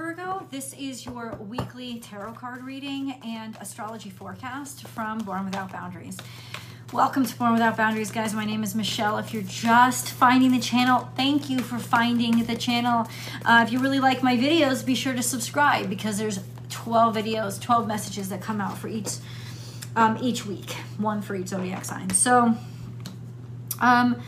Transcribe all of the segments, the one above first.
Virgo. This is your weekly tarot card reading and astrology forecast from Born Without Boundaries. Welcome to Born Without Boundaries, guys. My name is Michelle. If you're just finding the channel, thank you for finding the channel. Uh, if you really like my videos, be sure to subscribe because there's 12 videos, 12 messages that come out for each um, each week, one for each zodiac sign. So, um,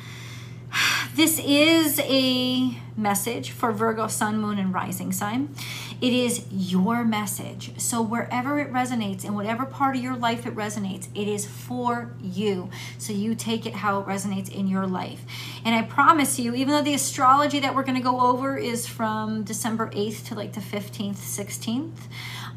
this is a message for Virgo, Sun, Moon, and Rising sign. It is your message. So, wherever it resonates, in whatever part of your life it resonates, it is for you. So, you take it how it resonates in your life. And I promise you, even though the astrology that we're going to go over is from December 8th to like the 15th, 16th,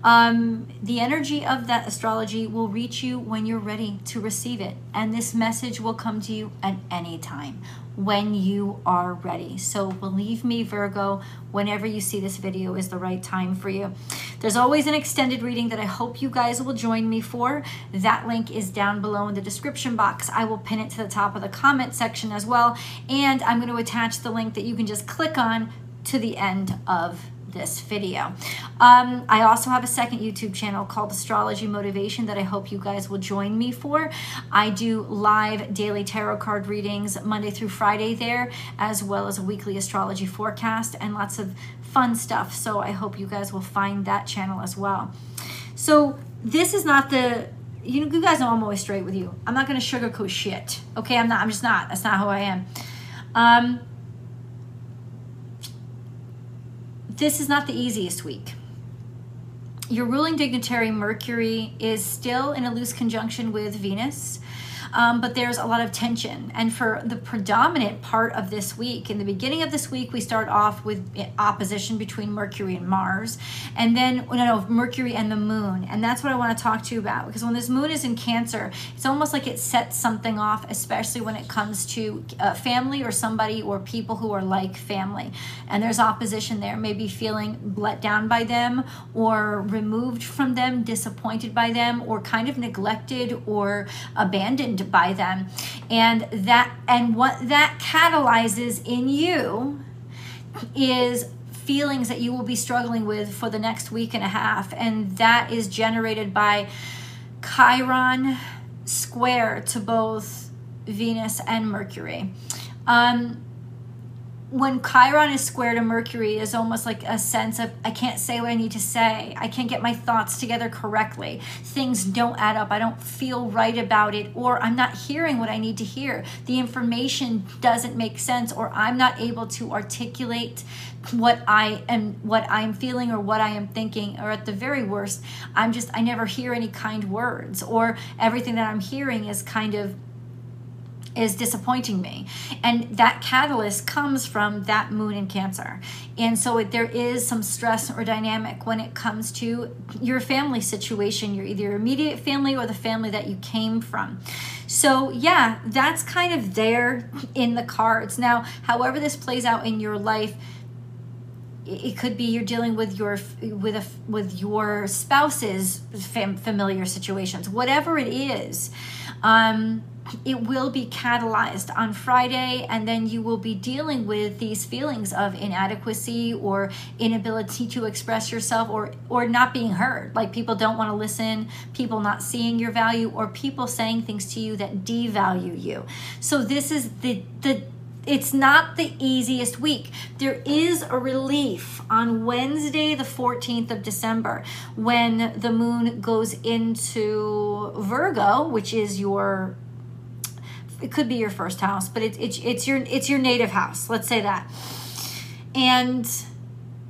um, the energy of that astrology will reach you when you're ready to receive it. And this message will come to you at any time when you are ready. So believe me, Virgo, whenever you see this video is the right time for you. There's always an extended reading that I hope you guys will join me for. That link is down below in the description box. I will pin it to the top of the comment section as well. And I'm going to attach the link that you can just click on to the end of this video. Um, I also have a second YouTube channel called Astrology Motivation that I hope you guys will join me for. I do live daily tarot card readings Monday through Friday there, as well as a weekly astrology forecast and lots of fun stuff. So I hope you guys will find that channel as well. So this is not the you know, you guys know I'm always straight with you. I'm not going to sugarcoat shit. Okay, I'm not. I'm just not. That's not who I am. Um, this is not the easiest week. Your ruling dignitary Mercury is still in a loose conjunction with Venus um, but there's a lot of tension. And for the predominant part of this week, in the beginning of this week, we start off with opposition between Mercury and Mars, and then no, no, Mercury and the Moon, and that's what I want to talk to you about because when this Moon is in Cancer, it's almost like it sets something off, especially when it comes to uh, family or somebody or people who are like family, and there's opposition there, maybe feeling let down by them or removed from them, disappointed by them, or kind of neglected or abandoned by them. And that and what that catalyzes in you is feelings that you will be struggling with for the next week and a half. And that is generated by chiron square to both venus and mercury. Um, when Chiron is square to Mercury is almost like a sense of I can't say what I need to say. I can't get my thoughts together correctly. Things don't add up. I don't feel right about it or I'm not hearing what I need to hear. The information doesn't make sense or I'm not able to articulate what I am what I'm feeling or what I am thinking or at the very worst I'm just I never hear any kind words or everything that I'm hearing is kind of is disappointing me. And that catalyst comes from that moon in Cancer. And so it, there is some stress or dynamic when it comes to your family situation, your either your immediate family or the family that you came from. So, yeah, that's kind of there in the cards. Now, however this plays out in your life, it could be you're dealing with your with a with your spouse's fam, familiar situations whatever it is um it will be catalyzed on Friday, and then you will be dealing with these feelings of inadequacy or inability to express yourself or or not being heard. Like people don't want to listen, people not seeing your value, or people saying things to you that devalue you. So this is the the it's not the easiest week. There is a relief on Wednesday, the 14th of December, when the moon goes into Virgo, which is your it could be your first house, but it's it's it's your it's your native house. Let's say that, and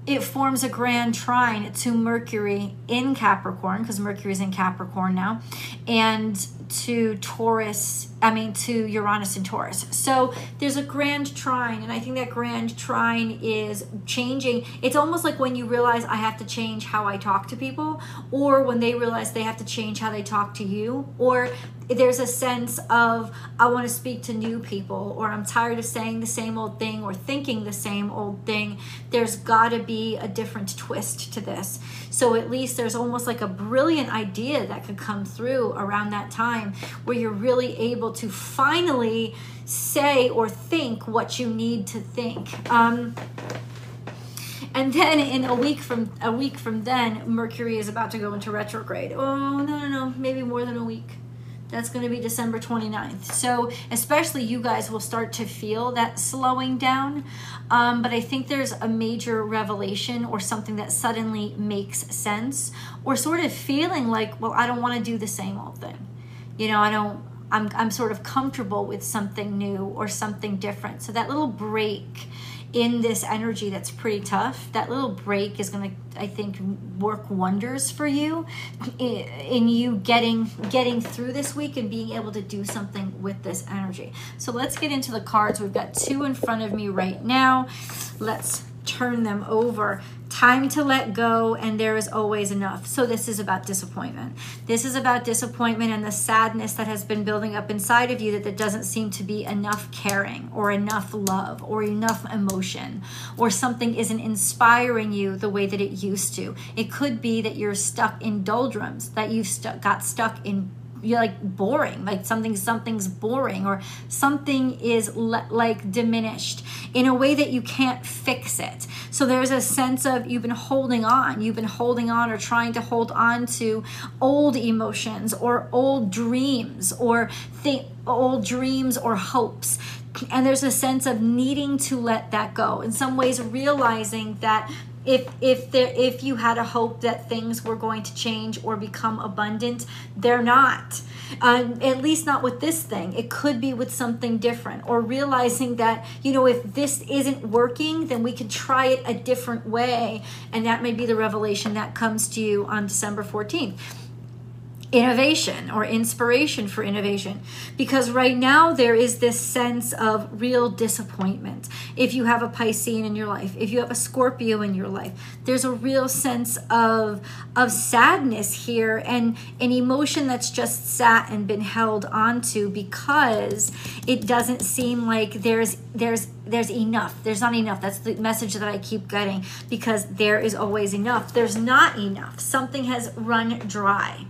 it forms a grand trine to Mercury in Capricorn because Mercury is in Capricorn now, and to Taurus, I mean to Uranus and Taurus. So there's a grand trine, and I think that grand trine is changing. It's almost like when you realize I have to change how I talk to people, or when they realize they have to change how they talk to you, or there's a sense of I want to speak to new people, or I'm tired of saying the same old thing or thinking the same old thing. There's got to be a different twist to this. So at least there's almost like a brilliant idea that could come through around that time where you're really able to finally say or think what you need to think. Um, and then in a week from a week from then, Mercury is about to go into retrograde. Oh no no no, maybe more than a week. That's going to be December 29th. So, especially you guys will start to feel that slowing down. Um, but I think there's a major revelation or something that suddenly makes sense, or sort of feeling like, well, I don't want to do the same old thing. You know, I don't, I'm, I'm sort of comfortable with something new or something different. So, that little break in this energy that's pretty tough, that little break is going to, I think, work wonders for you in you getting getting through this week and being able to do something with this energy. So let's get into the cards. We've got two in front of me right now. Let's turn them over time to let go, and there is always enough. So, this is about disappointment. This is about disappointment and the sadness that has been building up inside of you that there doesn't seem to be enough caring or enough love or enough emotion or something isn't inspiring you the way that it used to. It could be that you're stuck in doldrums, that you've st- got stuck in you're like boring like something something's boring or something is le- like diminished in a way that you can't fix it. So there's a sense of you've been holding on. You've been holding on or trying to hold on to old emotions or old dreams or think old dreams or hopes. And there's a sense of needing to let that go. In some ways realizing that if if there if you had a hope that things were going to change or become abundant they're not. Uh, at least not with this thing. It could be with something different. Or realizing that you know if this isn't working then we can try it a different way. And that may be the revelation that comes to you on december 14th innovation or inspiration for innovation. Because right now there is this sense of real disappointment. If you have a piscean in your life if you have a scorpio in your life there's a real sense of of sadness here and an emotion that's just sat and been held onto because it doesn't seem like there's there's there's enough. There's not enough. That's the message that i keep getting because there is always enough. There's not enough. Something has run dry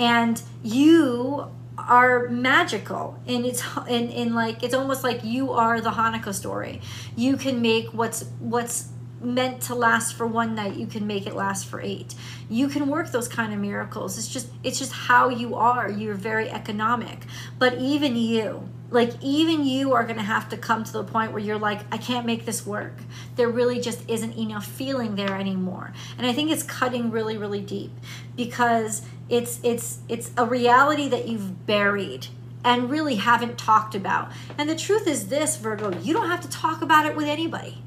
and you are magical. And it's in in like it's almost like you are the hanukkah story. You can make what's what's meant to last for one night you can make it last for eight. You can work those kind of miracles. It's just it's just how you are. You're very economic. But even you like even you are going to have to come to the point where you're like i can't make this work. There really just isn't enough feeling there anymore. And i think it's cutting really really deep because it's it's it's a reality that you've buried and really haven't talked about. And the truth is this virgo you don't have to talk about it with anybody.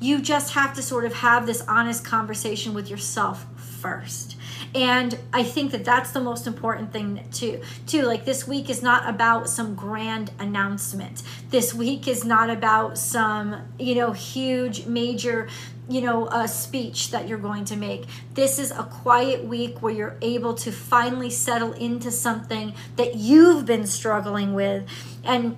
You just have to sort of have this honest conversation with yourself first. And i think that that's the most important thing too. Too like this week is not about some grand announcement. This week is not about some you know huge major you know a speech that you're going to make this is a quiet week where you're able to finally settle into something that you've been struggling with and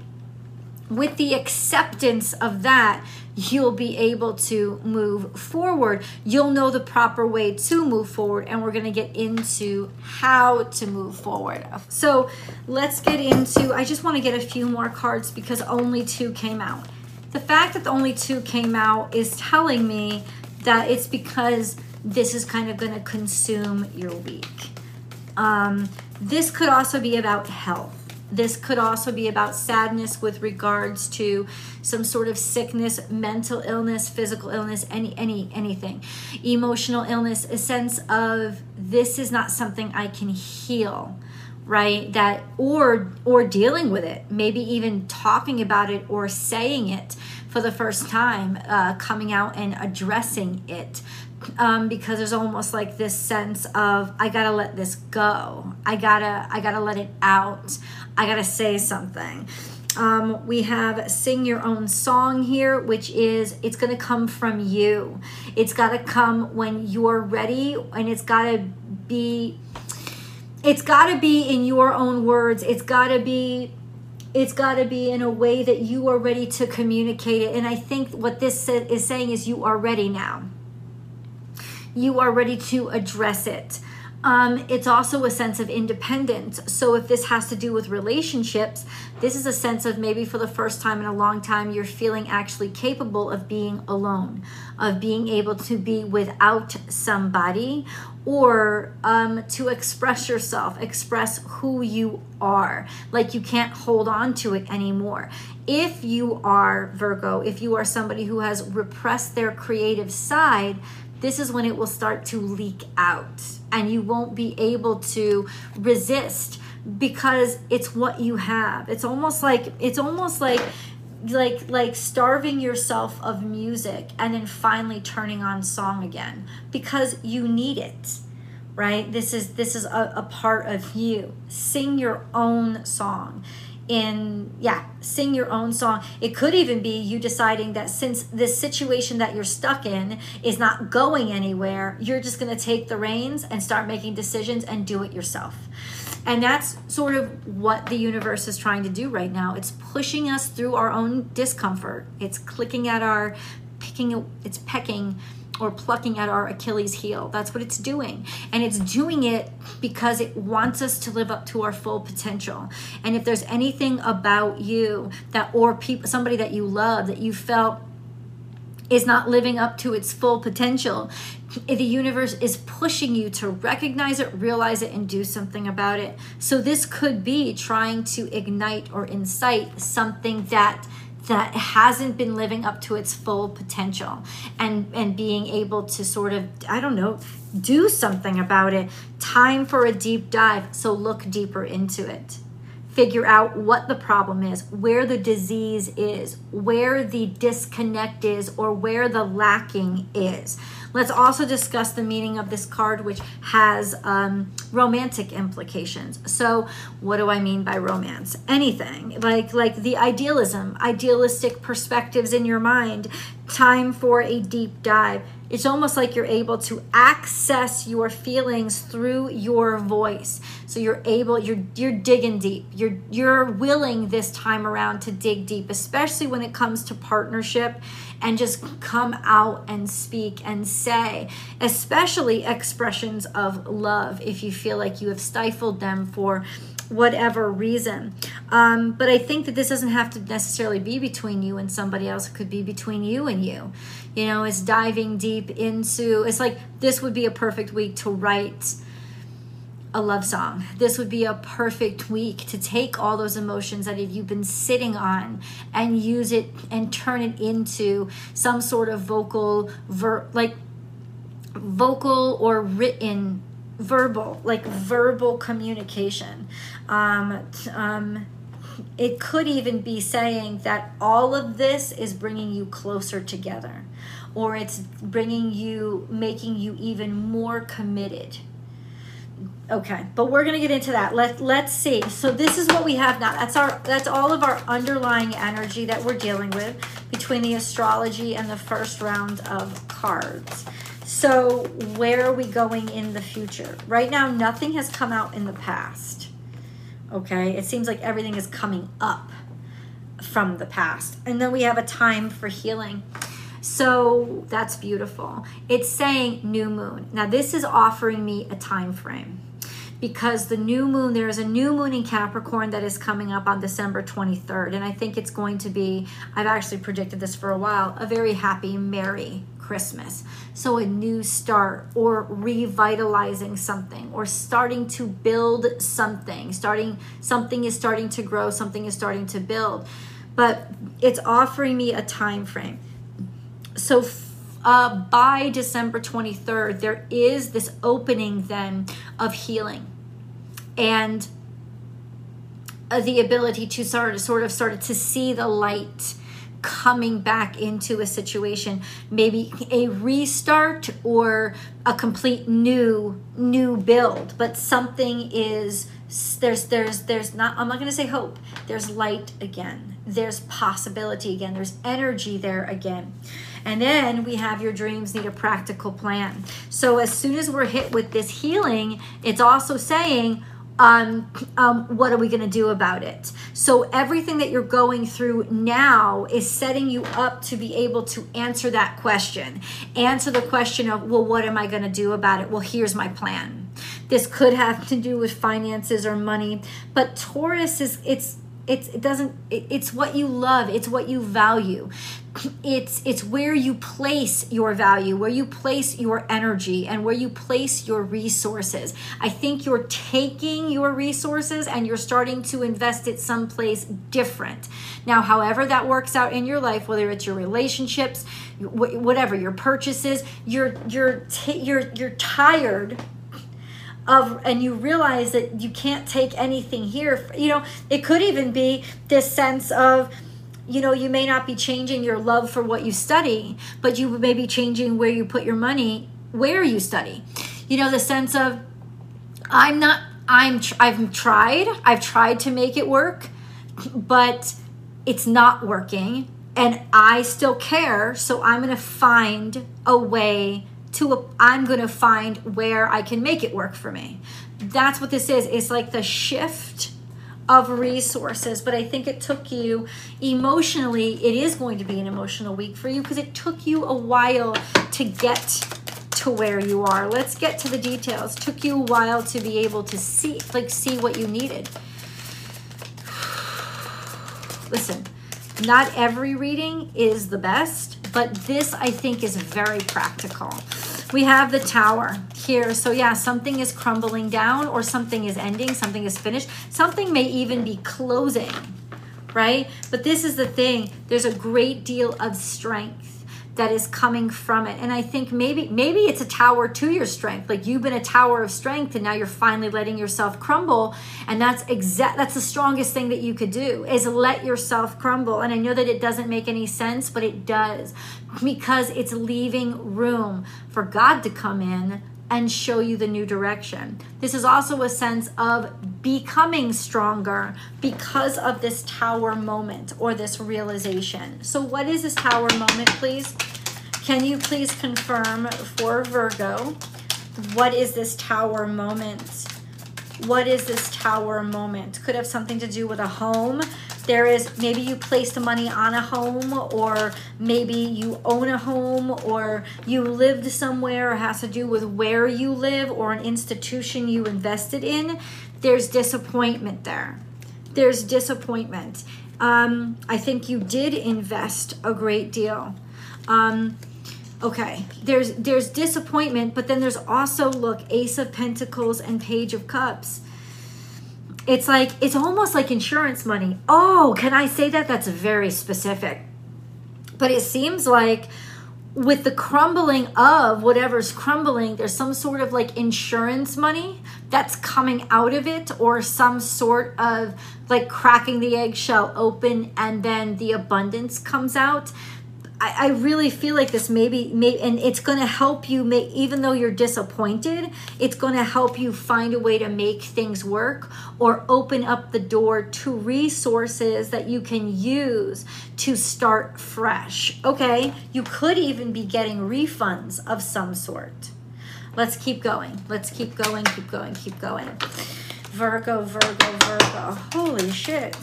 with the acceptance of that you'll be able to move forward. You'll know the proper way to move forward, and we're going to get into how to move forward. So let's get into, I just want to get a few more cards because only two came out. The fact that the only two came out is telling me that it's because this is kind of going to consume your week. Um, this could also be about health. This could also be about sadness with regards to some sort of sickness mental illness physical illness any any anything. Emotional illness a sense of this is not something i can heal right that or or dealing with it maybe even talking about it or saying it for the first time uh, coming out and addressing it um, because there's almost like this sense of I gotta let this go. I gotta I gotta let it out. I gotta say something. Um, we have sing your own song here, which is it's gonna come from you. It's gotta come when you're ready, and it's gotta be. It's gotta be in your own words. It's gotta be it's got to be in a way that you are ready to communicate it. And I think what this is saying is you are ready now you are ready to address it. Um, it's also a sense of independence. So, if this has to do with relationships, this is a sense of maybe for the first time in a long time, you're feeling actually capable of being alone, of being able to be without somebody, or um, to express yourself, express who you are. Like you can't hold on to it anymore. If you are Virgo, if you are somebody who has repressed their creative side, this is when it will start to leak out and you won't be able to resist because it's what you have. It's almost like it's almost like like like starving yourself of music and then finally turning on song again because you need it right? This is this is a, a part of you. Sing your own song in yeah sing your own song. It could even be you deciding that since this situation that you're stuck in is not going anywhere you're just going to take the reins and start making decisions and do it yourself. And that's sort of what the universe is trying to do right now. It's pushing us through our own discomfort. It's clicking at our picking it's pecking or plucking at our Achilles heel. That's what it's doing. And it's doing it because it wants us to live up to our full potential. And if there's anything about you that or people somebody that you love that you felt is not living up to its full potential, the universe is pushing you to recognize it, realize it, and do something about it. So, this could be trying to ignite or incite something that that hasn't been living up to its full potential and and being able to sort of i don't know do something about it. Time for a deep dive so look deeper into it. Figure out what the problem is where the disease is where the disconnect is or where the lacking is Let's also discuss the meaning of this card, which has um, romantic implications. So, what do I mean by romance? Anything like like the idealism, idealistic perspectives in your mind. Time for a deep dive. It's almost like you're able to access your feelings through your voice. So you're able, you're you're digging deep. You're you're willing this time around to dig deep, especially when it comes to partnership and just come out and speak and say, especially expressions of love if you feel like you have stifled them for whatever reason. Um, but I think that this doesn't have to necessarily be between you and somebody else. It could be between you and you. You know, it's diving deep into, it's like this would be a perfect week to write a love song. This would be a perfect week to take all those emotions that you've been sitting on and use it and turn it into some sort of vocal ver like vocal or written verbal like verbal communication um, um, it could even be saying that all of this is bringing you closer together or it's bringing you making you even more committed Okay, but we're gonna get into that. Let Let's see. So this is what we have now. That's our that's all of our underlying energy that we're dealing with between the astrology and the first round of cards. So where are we going in the future? Right now, nothing has come out in the past. Okay, it seems like everything is coming up from the past, and then we have a time for healing. So that's beautiful. It's saying new moon. Now this is offering me a time frame because the new moon, there is a new moon in Capricorn that is coming up on December 23rd. And I think it's going to be, I've actually predicted this for a while, a very happy, merry Christmas. So a new start or revitalizing something or starting to build something. Starting something is starting to grow, something is starting to build. But it's offering me a time frame. So uh, by December 23rd, there is this opening then of healing. And uh, the ability to sort of, sort of start to see the light coming back into a situation maybe a restart or a complete new new build. But something is there's there's there's not i'm not going to say hope. There's light again. There's possibility again. There's energy there again and then we have your dreams need a practical plan. So as soon as we're hit with this healing, it's also saying, um, um, what are we going to do about it? So everything that you're going through now is setting you up to be able to answer that question. Answer the question of, well, what am I going to do about it? Well, here's my plan This could have to do with finances or money, but Taurus is it's it's it doesn't it, it's what you love it's what you value. It's it's where you place your value where you place your energy and where you place your resources. I think you're taking your resources and you're starting to invest it someplace different. Now however that works out in your life whether it's your relationships whatever your purchases you're you're t- you're you're tired of and you realize that you can't take anything here. You know it could even be this sense of you know you may not be changing your love for what you study but you may be changing where you put your money where you study. You know the sense of i'm not i'm i've tried i've tried to make it work but it's not working and i still care so i'm going to find a way to a, I'm going to find where I can make it work for me. That's what this is. It's like the shift of resources, but I think it took you emotionally, it is going to be an emotional week for you because it took you a while to get to where you are. Let's get to the details. It took you a while to be able to see like see what you needed. Listen, not every reading is the best but this I think is very practical. We have the tower here. So yeah, something is crumbling down or something is ending, something is finished. Something may even be closing, right? But this is the thing. There's a great deal of strength that is coming from it. And I think maybe maybe it's a tower to your strength. Like you've been a tower of strength and now you're finally letting yourself crumble. And that's exact that's the strongest thing that you could do is let yourself crumble. And I know that it doesn't make any sense, but it does because it's leaving room for God to come in and show you the new direction. This is also a sense of becoming stronger because of this tower moment or this realization. So, what is this tower moment, please? Can you please confirm for Virgo? What is this tower moment? What is this tower moment? Could have something to do with a home there is maybe you placed the money on a home or maybe you own a home or you lived somewhere or has to do with where you live or an institution you invested in there's disappointment there. There's disappointment. Um, i think you did invest a great deal. Um, okay there's there's disappointment but then there's also look ace of pentacles and page of cups it's like it's almost like insurance money. Oh, can I say that? That's very specific. But it seems like with the crumbling of whatever's crumbling, there's some sort of like insurance money that's coming out of it, or some sort of like cracking the eggshell open and then the abundance comes out. I, I really feel like this maybe, may, and it's going to help you make, even though you're disappointed, it's going to help you find a way to make things work or open up the door to resources that you can use to start fresh. Okay, you could even be getting refunds of some sort. Let's keep going. Let's keep going, keep going, keep going. Virgo, Virgo, Virgo. Holy shit.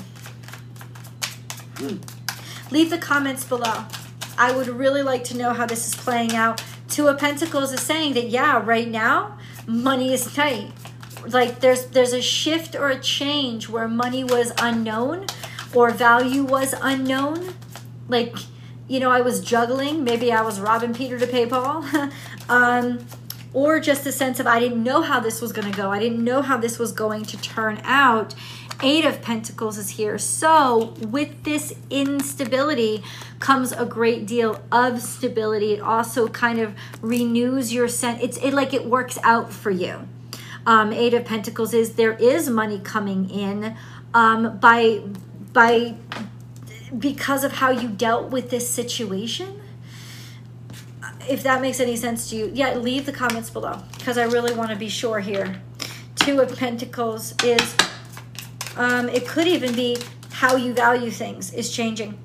Hmm. Leave the comments below. I would really like to know how this is playing out. Two of Pentacles is saying that yeah, right now money is tight. Like there's there's a shift or a change where money was unknown or value was unknown. Like you know, I was juggling. Maybe I was robbing Peter to pay Paul. um, or just a sense of I didn't know how this was going to go. I didn't know how this was going to turn out. Eight of Pentacles is here. So, with this instability comes a great deal of stability. It also kind of renews your sense. It's it like it works out for you. Um, Eight of Pentacles is there is money coming in um, by by because of how you dealt with this situation. If that makes any sense to you, yeah, leave the comments below because I really want to be sure here. Two of Pentacles is um, it could even be how you value things is changing.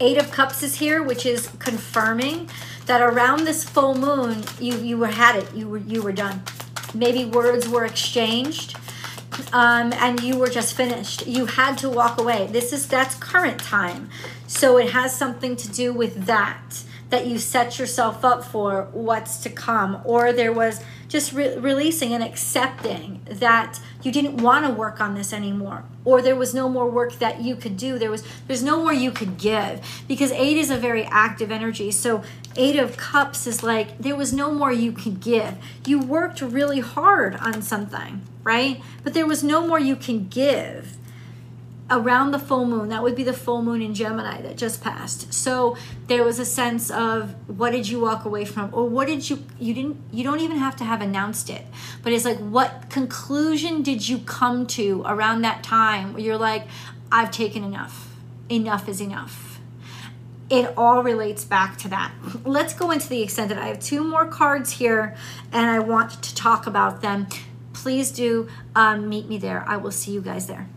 Eight of Cups is here, which is confirming that around this full moon, you you were had it. You were you were done. Maybe words were exchanged, um, and you were just finished. You had to walk away. This is that's current time, so it has something to do with that that you set yourself up for what's to come, or there was just re- releasing and accepting that you didn't want to work on this anymore or there was no more work that you could do. There was there's no more you could give because eight is a very active energy. So eight of cups is like there was no more you could give. You worked really hard on something right? But there was no more you can give around the full moon that would be the full moon in gemini that just passed so there was a sense of what did you walk away from or what did you you didn't you don't even have to have announced it but it's like what conclusion did you come to around that time where you're like i've taken enough enough is enough it all relates back to that. Let's go into the extended. I have two more cards here and I want to talk about them. Please do um, meet me there. I will see you guys there.